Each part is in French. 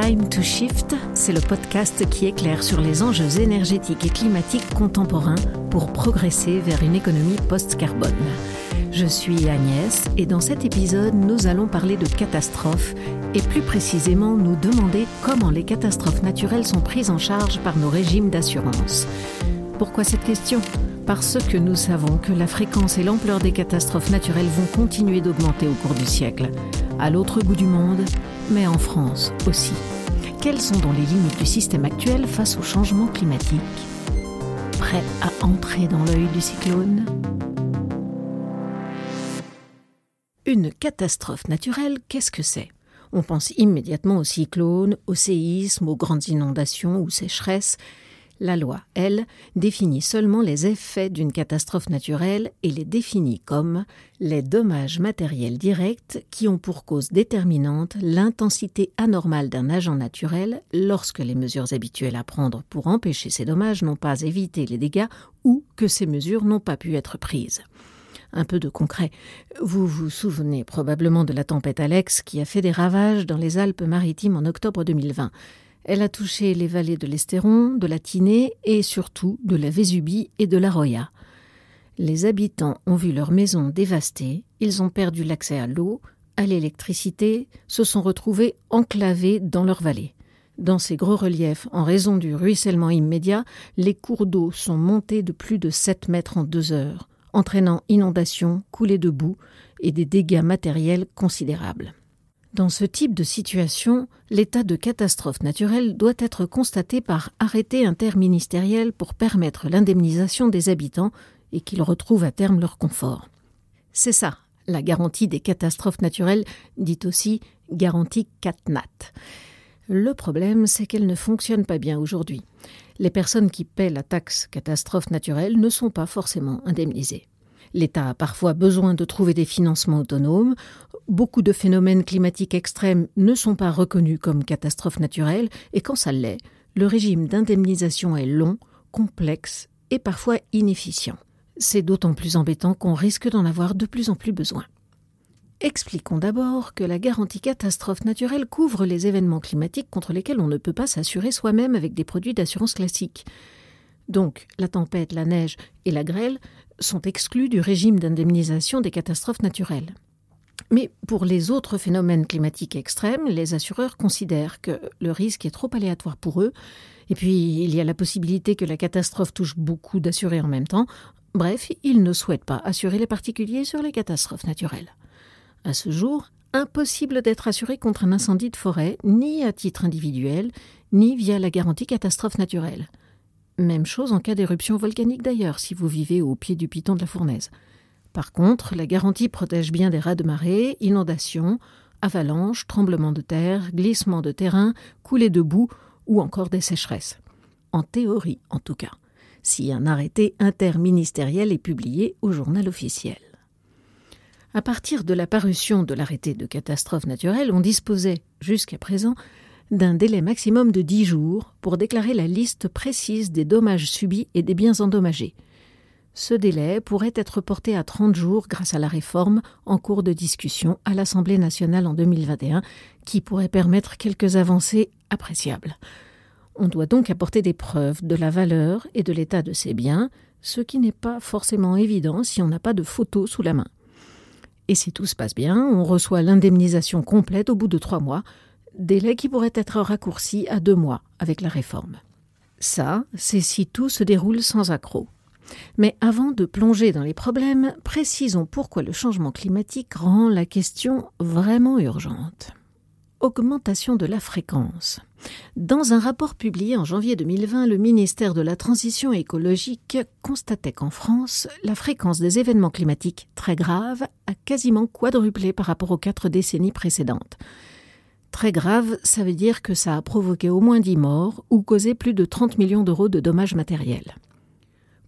Time to Shift, c'est le podcast qui éclaire sur les enjeux énergétiques et climatiques contemporains pour progresser vers une économie post-carbone. Je suis Agnès et dans cet épisode, nous allons parler de catastrophes et plus précisément nous demander comment les catastrophes naturelles sont prises en charge par nos régimes d'assurance. Pourquoi cette question? Parce que nous savons que la fréquence et l'ampleur des catastrophes naturelles vont continuer d'augmenter au cours du siècle. À l'autre bout du monde, mais en France aussi. Quelles sont donc les limites du système actuel face au changement climatique? Prêt à entrer dans l'œil du cyclone? Une catastrophe naturelle, qu'est-ce que c'est? On pense immédiatement aux cyclones, aux séismes, aux grandes inondations ou sécheresses, la loi, elle, définit seulement les effets d'une catastrophe naturelle et les définit comme les dommages matériels directs qui ont pour cause déterminante l'intensité anormale d'un agent naturel lorsque les mesures habituelles à prendre pour empêcher ces dommages n'ont pas évité les dégâts ou que ces mesures n'ont pas pu être prises. Un peu de concret. Vous vous souvenez probablement de la tempête Alex qui a fait des ravages dans les Alpes-Maritimes en octobre 2020. Elle a touché les vallées de l'Estéron, de la Tinée et surtout de la Vésubie et de la Roya. Les habitants ont vu leurs maisons dévastées, ils ont perdu l'accès à l'eau, à l'électricité, se sont retrouvés enclavés dans leurs vallées. Dans ces gros reliefs, en raison du ruissellement immédiat, les cours d'eau sont montés de plus de 7 mètres en deux heures, entraînant inondations, coulées de boue et des dégâts matériels considérables. Dans ce type de situation, l'état de catastrophe naturelle doit être constaté par arrêté interministériel pour permettre l'indemnisation des habitants et qu'ils retrouvent à terme leur confort. C'est ça, la garantie des catastrophes naturelles, dite aussi garantie CatNat. Le problème, c'est qu'elle ne fonctionne pas bien aujourd'hui. Les personnes qui paient la taxe catastrophe naturelle ne sont pas forcément indemnisées. L'État a parfois besoin de trouver des financements autonomes. Beaucoup de phénomènes climatiques extrêmes ne sont pas reconnus comme catastrophes naturelles, et quand ça l'est, le régime d'indemnisation est long, complexe et parfois inefficient. C'est d'autant plus embêtant qu'on risque d'en avoir de plus en plus besoin. Expliquons d'abord que la garantie catastrophe naturelle couvre les événements climatiques contre lesquels on ne peut pas s'assurer soi-même avec des produits d'assurance classiques. Donc, la tempête, la neige et la grêle sont exclus du régime d'indemnisation des catastrophes naturelles. Mais pour les autres phénomènes climatiques extrêmes, les assureurs considèrent que le risque est trop aléatoire pour eux, et puis il y a la possibilité que la catastrophe touche beaucoup d'assurés en même temps. Bref, ils ne souhaitent pas assurer les particuliers sur les catastrophes naturelles. À ce jour, impossible d'être assuré contre un incendie de forêt, ni à titre individuel, ni via la garantie catastrophe naturelle. Même chose en cas d'éruption volcanique d'ailleurs, si vous vivez au pied du piton de la fournaise. Par contre, la garantie protège bien des rats de marée, inondations, avalanches, tremblements de terre, glissements de terrain, coulées de boue ou encore des sécheresses. En théorie, en tout cas, si un arrêté interministériel est publié au journal officiel. À partir de la parution de l'arrêté de catastrophe naturelle, on disposait, jusqu'à présent, d'un délai maximum de dix jours pour déclarer la liste précise des dommages subis et des biens endommagés. Ce délai pourrait être porté à 30 jours grâce à la réforme en cours de discussion à l'Assemblée nationale en 2021 qui pourrait permettre quelques avancées appréciables. On doit donc apporter des preuves de la valeur et de l'état de ces biens, ce qui n'est pas forcément évident si on n'a pas de photos sous la main. Et si tout se passe bien, on reçoit l'indemnisation complète au bout de trois mois, délai qui pourrait être raccourci à deux mois avec la réforme. Ça, c'est si tout se déroule sans accroc. Mais avant de plonger dans les problèmes, précisons pourquoi le changement climatique rend la question vraiment urgente. Augmentation de la fréquence. Dans un rapport publié en janvier 2020, le ministère de la Transition écologique constatait qu'en France, la fréquence des événements climatiques très graves a quasiment quadruplé par rapport aux quatre décennies précédentes. Très grave, ça veut dire que ça a provoqué au moins 10 morts ou causé plus de 30 millions d'euros de dommages matériels.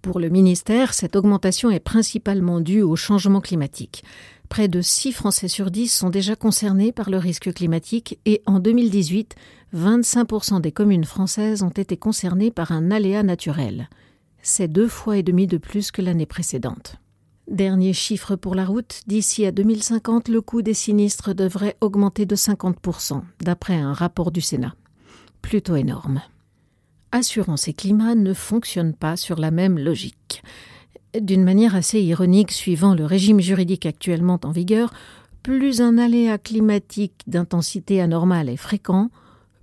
Pour le ministère, cette augmentation est principalement due au changement climatique. Près de 6 Français sur 10 sont déjà concernés par le risque climatique et en 2018, 25% des communes françaises ont été concernées par un aléa naturel. C'est deux fois et demi de plus que l'année précédente. Dernier chiffre pour la route, d'ici à 2050, le coût des sinistres devrait augmenter de 50%, d'après un rapport du Sénat. Plutôt énorme. Assurance et climat ne fonctionnent pas sur la même logique. D'une manière assez ironique, suivant le régime juridique actuellement en vigueur, plus un aléa climatique d'intensité anormale est fréquent,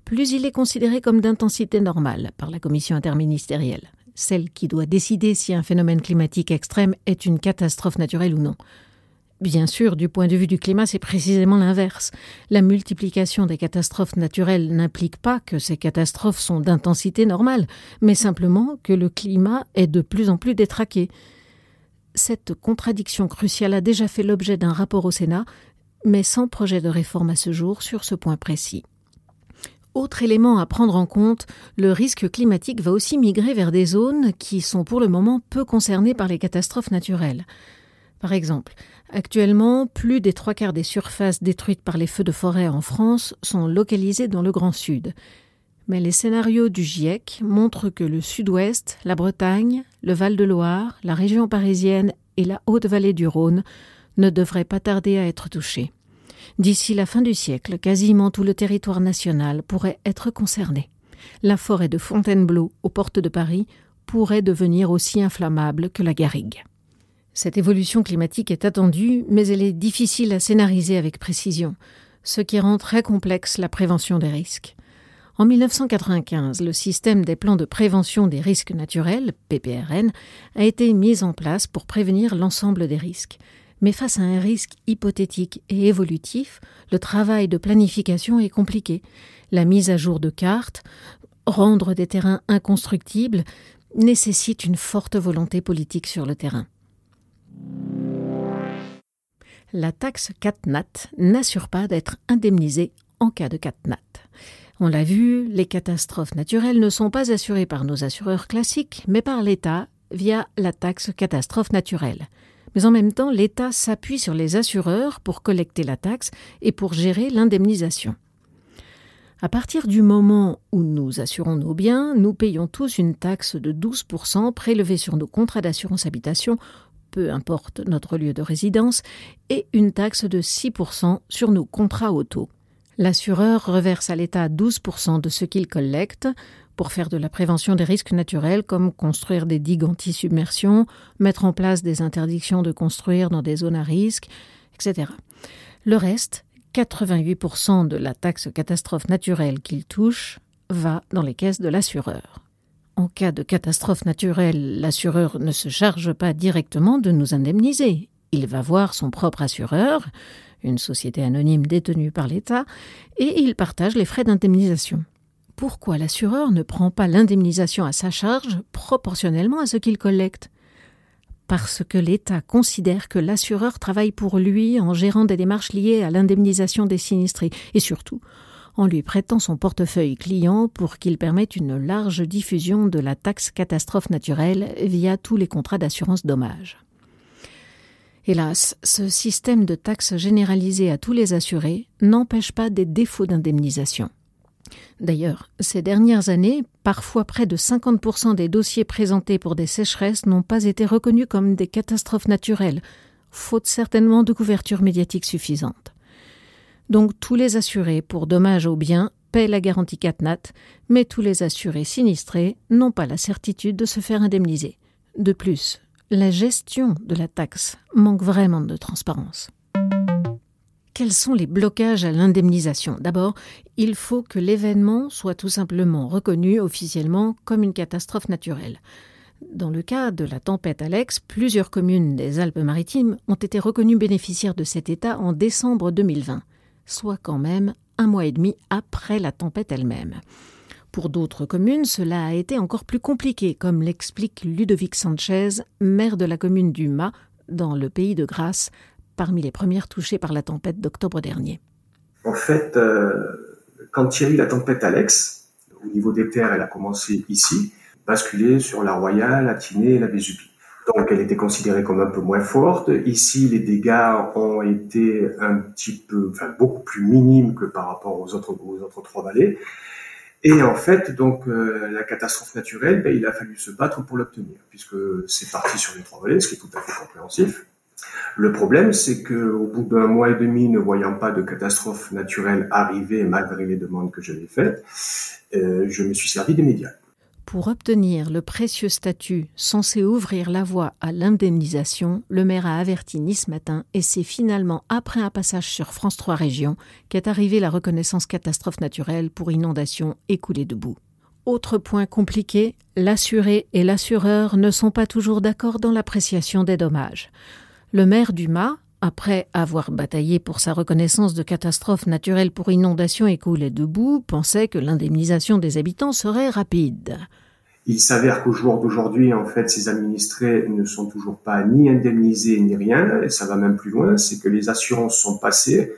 plus il est considéré comme d'intensité normale par la commission interministérielle celle qui doit décider si un phénomène climatique extrême est une catastrophe naturelle ou non. Bien sûr, du point de vue du climat, c'est précisément l'inverse. La multiplication des catastrophes naturelles n'implique pas que ces catastrophes sont d'intensité normale, mais simplement que le climat est de plus en plus détraqué. Cette contradiction cruciale a déjà fait l'objet d'un rapport au Sénat, mais sans projet de réforme à ce jour sur ce point précis. Autre élément à prendre en compte, le risque climatique va aussi migrer vers des zones qui sont pour le moment peu concernées par les catastrophes naturelles. Par exemple, actuellement, plus des trois quarts des surfaces détruites par les feux de forêt en France sont localisées dans le Grand Sud. Mais les scénarios du GIEC montrent que le Sud-Ouest, la Bretagne, le Val-de-Loire, la région parisienne et la Haute-Vallée du Rhône ne devraient pas tarder à être touchés. D'ici la fin du siècle, quasiment tout le territoire national pourrait être concerné. La forêt de Fontainebleau, aux portes de Paris, pourrait devenir aussi inflammable que la garrigue. Cette évolution climatique est attendue, mais elle est difficile à scénariser avec précision, ce qui rend très complexe la prévention des risques. En 1995, le système des plans de prévention des risques naturels, PPRN, a été mis en place pour prévenir l'ensemble des risques. Mais face à un risque hypothétique et évolutif, le travail de planification est compliqué. La mise à jour de cartes, rendre des terrains inconstructibles, nécessite une forte volonté politique sur le terrain. La taxe CatNat n'assure pas d'être indemnisée en cas de CatNat. On l'a vu, les catastrophes naturelles ne sont pas assurées par nos assureurs classiques, mais par l'État via la taxe catastrophe naturelle mais en même temps l'État s'appuie sur les assureurs pour collecter la taxe et pour gérer l'indemnisation. À partir du moment où nous assurons nos biens, nous payons tous une taxe de 12% prélevée sur nos contrats d'assurance habitation, peu importe notre lieu de résidence, et une taxe de 6% sur nos contrats auto. L'assureur reverse à l'État 12% de ce qu'il collecte, pour faire de la prévention des risques naturels comme construire des digues anti-submersion, mettre en place des interdictions de construire dans des zones à risque, etc. Le reste, 88% de la taxe catastrophe naturelle qu'il touche, va dans les caisses de l'assureur. En cas de catastrophe naturelle, l'assureur ne se charge pas directement de nous indemniser. Il va voir son propre assureur, une société anonyme détenue par l'État, et il partage les frais d'indemnisation pourquoi l'assureur ne prend pas l'indemnisation à sa charge proportionnellement à ce qu'il collecte? Parce que l'État considère que l'assureur travaille pour lui en gérant des démarches liées à l'indemnisation des sinistrés et surtout en lui prêtant son portefeuille client pour qu'il permette une large diffusion de la taxe catastrophe naturelle via tous les contrats d'assurance dommage. Hélas, ce système de taxe généralisé à tous les assurés n'empêche pas des défauts d'indemnisation. D'ailleurs, ces dernières années, parfois près de 50% des dossiers présentés pour des sécheresses n'ont pas été reconnus comme des catastrophes naturelles, faute certainement de couverture médiatique suffisante. Donc tous les assurés pour dommages aux biens paient la garantie CatNat, mais tous les assurés sinistrés n'ont pas la certitude de se faire indemniser. De plus, la gestion de la taxe manque vraiment de transparence. Quels sont les blocages à l'indemnisation? D'abord, il faut que l'événement soit tout simplement reconnu officiellement comme une catastrophe naturelle. Dans le cas de la tempête Alex, plusieurs communes des Alpes-Maritimes ont été reconnues bénéficiaires de cet état en décembre 2020, soit quand même un mois et demi après la tempête elle-même. Pour d'autres communes, cela a été encore plus compliqué, comme l'explique Ludovic Sanchez, maire de la commune du Mât, dans le pays de Grasse, parmi les premières touchées par la tempête d'octobre dernier. En fait, euh, quand il y la tempête Alex, au niveau des terres, elle a commencé ici, basculer sur la Royale, la Tinée et la Vésubie. Donc elle était considérée comme un peu moins forte. Ici, les dégâts ont été un petit peu, enfin beaucoup plus minimes que par rapport aux autres, aux autres trois vallées. Et en fait, donc euh, la catastrophe naturelle, ben, il a fallu se battre pour l'obtenir, puisque c'est parti sur les trois vallées, ce qui est tout à fait compréhensif. Le problème, c'est que au bout d'un mois et demi, ne voyant pas de catastrophe naturelle arriver malgré les demandes que j'avais faites, euh, je me suis servi des médias. Pour obtenir le précieux statut censé ouvrir la voie à l'indemnisation, le maire a averti Nice Matin et c'est finalement après un passage sur France 3 Régions qu'est arrivée la reconnaissance catastrophe naturelle pour inondation et coulée de boue. Autre point compliqué, l'assuré et l'assureur ne sont pas toujours d'accord dans l'appréciation des dommages. Le maire du Mât, après avoir bataillé pour sa reconnaissance de catastrophe naturelle pour inondation et coulée de pensait que l'indemnisation des habitants serait rapide. Il s'avère qu'au jour d'aujourd'hui, en fait, ces administrés ne sont toujours pas ni indemnisés ni rien, et ça va même plus loin, c'est que les assurances sont passées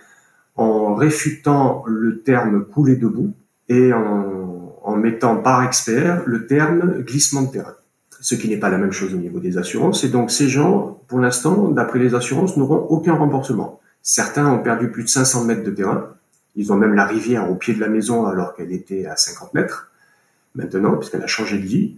en réfutant le terme coulée de boue et en, en mettant par expert le terme glissement de terrain ce qui n'est pas la même chose au niveau des assurances. Et donc ces gens, pour l'instant, d'après les assurances, n'auront aucun remboursement. Certains ont perdu plus de 500 mètres de terrain. Ils ont même la rivière au pied de la maison alors qu'elle était à 50 mètres maintenant, puisqu'elle a changé de vie.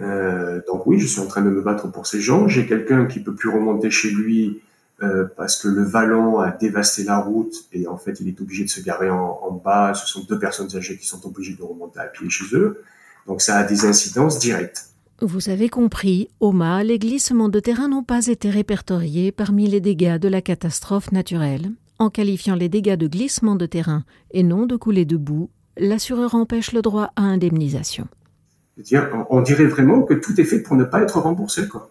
Euh, donc oui, je suis en train de me battre pour ces gens. J'ai quelqu'un qui peut plus remonter chez lui euh, parce que le vallon a dévasté la route et en fait il est obligé de se garer en, bas. Ce sont deux personnes âgées qui sont obligées de remonter à pied chez eux. Donc ça a des incidences directes. Vous avez compris, au Mât, les glissements de terrain n'ont pas été répertoriés parmi les dégâts de la catastrophe naturelle. En qualifiant les dégâts de glissement de terrain et non de coulée de boue, l'assureur empêche le droit à indemnisation. On dirait vraiment que tout est fait pour ne pas être remboursé. Quoi.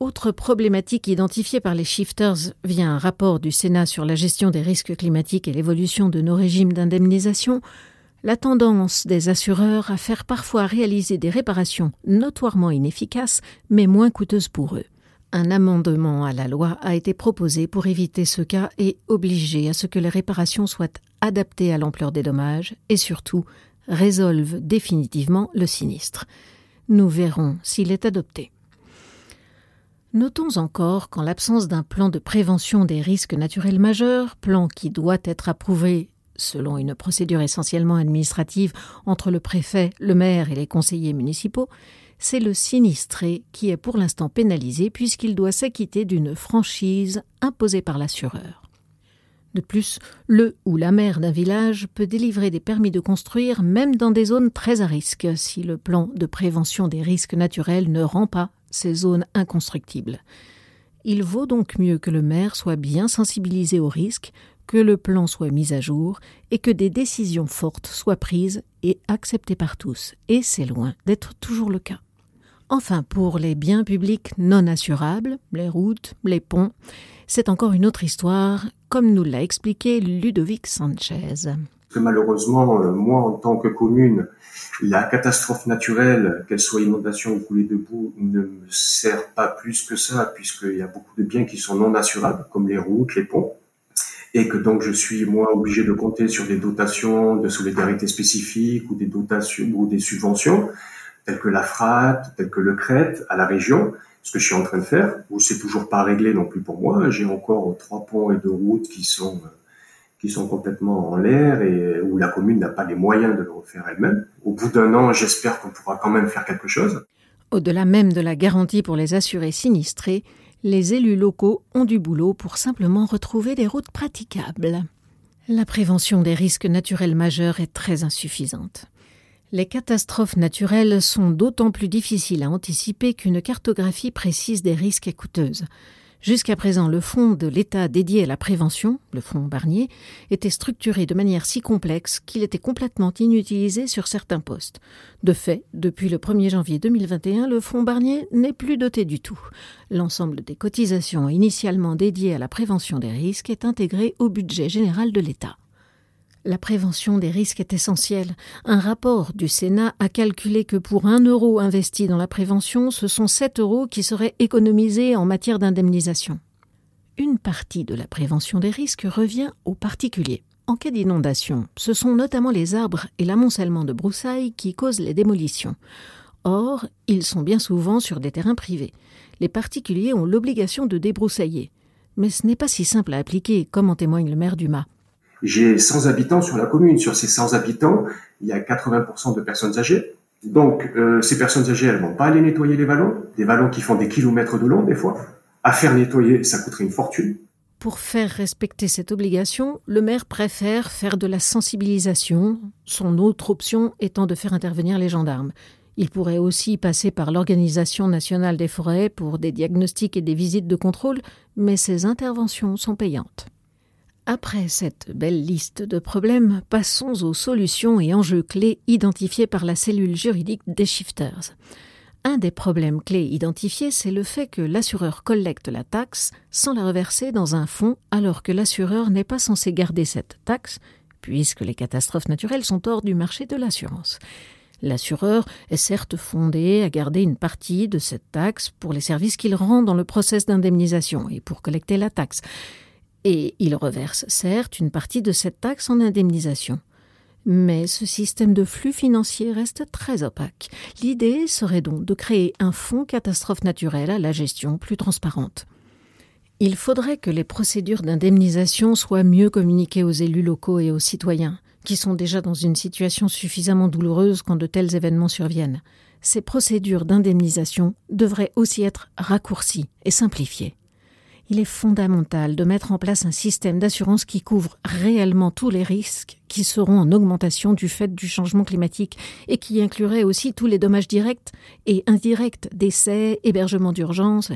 Autre problématique identifiée par les shifters via un rapport du Sénat sur la gestion des risques climatiques et l'évolution de nos régimes d'indemnisation, la tendance des assureurs à faire parfois réaliser des réparations notoirement inefficaces mais moins coûteuses pour eux. Un amendement à la loi a été proposé pour éviter ce cas et obliger à ce que les réparations soient adaptées à l'ampleur des dommages et surtout résolvent définitivement le sinistre. Nous verrons s'il est adopté. Notons encore qu'en l'absence d'un plan de prévention des risques naturels majeurs, plan qui doit être approuvé selon une procédure essentiellement administrative entre le préfet, le maire et les conseillers municipaux, c'est le sinistré qui est pour l'instant pénalisé puisqu'il doit s'acquitter d'une franchise imposée par l'assureur. De plus, le ou la maire d'un village peut délivrer des permis de construire même dans des zones très à risque si le plan de prévention des risques naturels ne rend pas ces zones inconstructibles. Il vaut donc mieux que le maire soit bien sensibilisé aux risques, que le plan soit mis à jour et que des décisions fortes soient prises et acceptées par tous, et c'est loin d'être toujours le cas. Enfin, pour les biens publics non assurables, les routes, les ponts, c'est encore une autre histoire, comme nous l'a expliqué Ludovic Sanchez. malheureusement, euh, moi, en tant que commune, la catastrophe naturelle, qu'elle soit inondation ou coulée de boue, ne me sert pas plus que ça, puisqu'il y a beaucoup de biens qui sont non assurables, comme les routes, les ponts et que donc je suis moi obligé de compter sur des dotations de solidarité spécifiques ou des dotations ou des subventions telles que la FRAT, telles que le CRET à la région, ce que je suis en train de faire, où c'est toujours pas réglé non plus pour moi. J'ai encore trois ponts et deux routes qui sont qui sont complètement en l'air et où la commune n'a pas les moyens de le refaire elle-même. Au bout d'un an, j'espère qu'on pourra quand même faire quelque chose. Au-delà même de la garantie pour les assurés sinistrés, les élus locaux ont du boulot pour simplement retrouver des routes praticables. La prévention des risques naturels majeurs est très insuffisante. Les catastrophes naturelles sont d'autant plus difficiles à anticiper qu'une cartographie précise des risques est coûteuse. Jusqu'à présent, le fonds de l'État dédié à la prévention, le fonds Barnier, était structuré de manière si complexe qu'il était complètement inutilisé sur certains postes. De fait, depuis le 1er janvier 2021, le fonds Barnier n'est plus doté du tout. L'ensemble des cotisations initialement dédiées à la prévention des risques est intégré au budget général de l'État. La prévention des risques est essentielle. Un rapport du Sénat a calculé que pour un euro investi dans la prévention, ce sont sept euros qui seraient économisés en matière d'indemnisation. Une partie de la prévention des risques revient aux particuliers. En cas d'inondation, ce sont notamment les arbres et l'amoncellement de broussailles qui causent les démolitions. Or, ils sont bien souvent sur des terrains privés. Les particuliers ont l'obligation de débroussailler. Mais ce n'est pas si simple à appliquer, comme en témoigne le maire du Mât. J'ai 100 habitants sur la commune. Sur ces 100 habitants, il y a 80% de personnes âgées. Donc, euh, ces personnes âgées, elles vont pas aller nettoyer les vallons, des vallons qui font des kilomètres de long des fois. À faire nettoyer, ça coûterait une fortune. Pour faire respecter cette obligation, le maire préfère faire de la sensibilisation, son autre option étant de faire intervenir les gendarmes. Il pourrait aussi passer par l'Organisation nationale des forêts pour des diagnostics et des visites de contrôle, mais ces interventions sont payantes. Après cette belle liste de problèmes, passons aux solutions et enjeux clés identifiés par la cellule juridique des shifters. Un des problèmes clés identifiés, c'est le fait que l'assureur collecte la taxe sans la reverser dans un fonds alors que l'assureur n'est pas censé garder cette taxe, puisque les catastrophes naturelles sont hors du marché de l'assurance. L'assureur est certes fondé à garder une partie de cette taxe pour les services qu'il rend dans le process d'indemnisation et pour collecter la taxe. Et il reverse certes une partie de cette taxe en indemnisation. Mais ce système de flux financier reste très opaque. L'idée serait donc de créer un fonds catastrophe naturelle à la gestion plus transparente. Il faudrait que les procédures d'indemnisation soient mieux communiquées aux élus locaux et aux citoyens qui sont déjà dans une situation suffisamment douloureuse quand de tels événements surviennent. Ces procédures d'indemnisation devraient aussi être raccourcies et simplifiées. Il est fondamental de mettre en place un système d'assurance qui couvre réellement tous les risques qui seront en augmentation du fait du changement climatique et qui inclurait aussi tous les dommages directs et indirects, décès, hébergement d'urgence,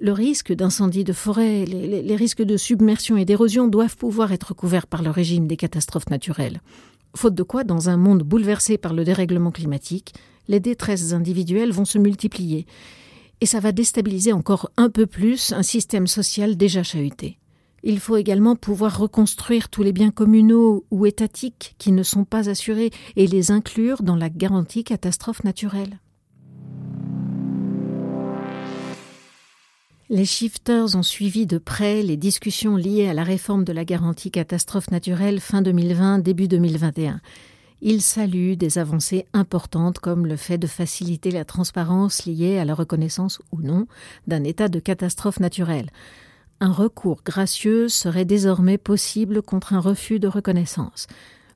le risque d'incendie de forêt, les, risques de submersion et d'érosion doivent pouvoir être couverts par le régime des catastrophes naturelles. Faute de quoi, dans un monde bouleversé par le dérèglement climatique, les détresses individuelles vont se multiplier. Et ça va déstabiliser encore un peu plus un système social déjà chahuté. Il faut également pouvoir reconstruire tous les biens communaux ou étatiques qui ne sont pas assurés et les inclure dans la garantie catastrophe naturelle. Les shifters ont suivi de près les discussions liées à la réforme de la garantie catastrophe naturelle fin 2020, début 2021. Ils saluent des avancées importantes comme le fait de faciliter la transparence liée à la reconnaissance ou non d'un état de catastrophe naturelle. Un recours gracieux serait désormais possible contre un refus de reconnaissance.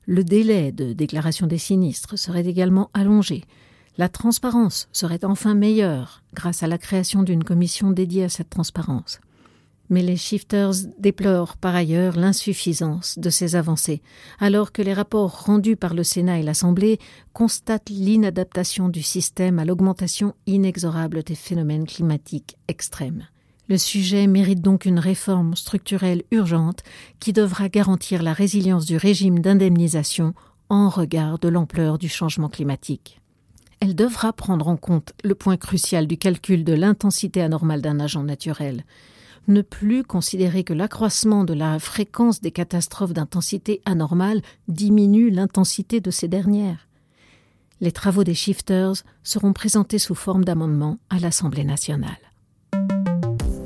Le délai de déclaration des sinistres serait également allongé. La transparence serait enfin meilleure grâce à la création d'une commission dédiée à cette transparence. Mais les shifters déplorent par ailleurs l'insuffisance de ces avancées, alors que les rapports rendus par le Sénat et l'Assemblée constatent l'inadaptation du système à l'augmentation inexorable des phénomènes climatiques extrêmes. Le sujet mérite donc une réforme structurelle urgente qui devra garantir la résilience du régime d'indemnisation en regard de l'ampleur du changement climatique elle devra prendre en compte le point crucial du calcul de l'intensité anormale d'un agent naturel, ne plus considérer que l'accroissement de la fréquence des catastrophes d'intensité anormale diminue l'intensité de ces dernières. Les travaux des shifters seront présentés sous forme d'amendement à l'Assemblée nationale.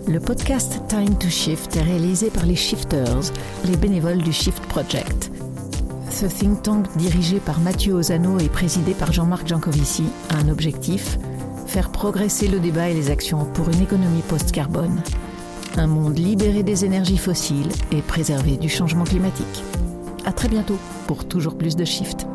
Le podcast Time to Shift est réalisé par les shifters, les bénévoles du Shift Project. Ce think tank dirigé par Mathieu Ozano et présidé par Jean-Marc Jancovici a un objectif faire progresser le débat et les actions pour une économie post-carbone, un monde libéré des énergies fossiles et préservé du changement climatique. À très bientôt pour toujours plus de Shift.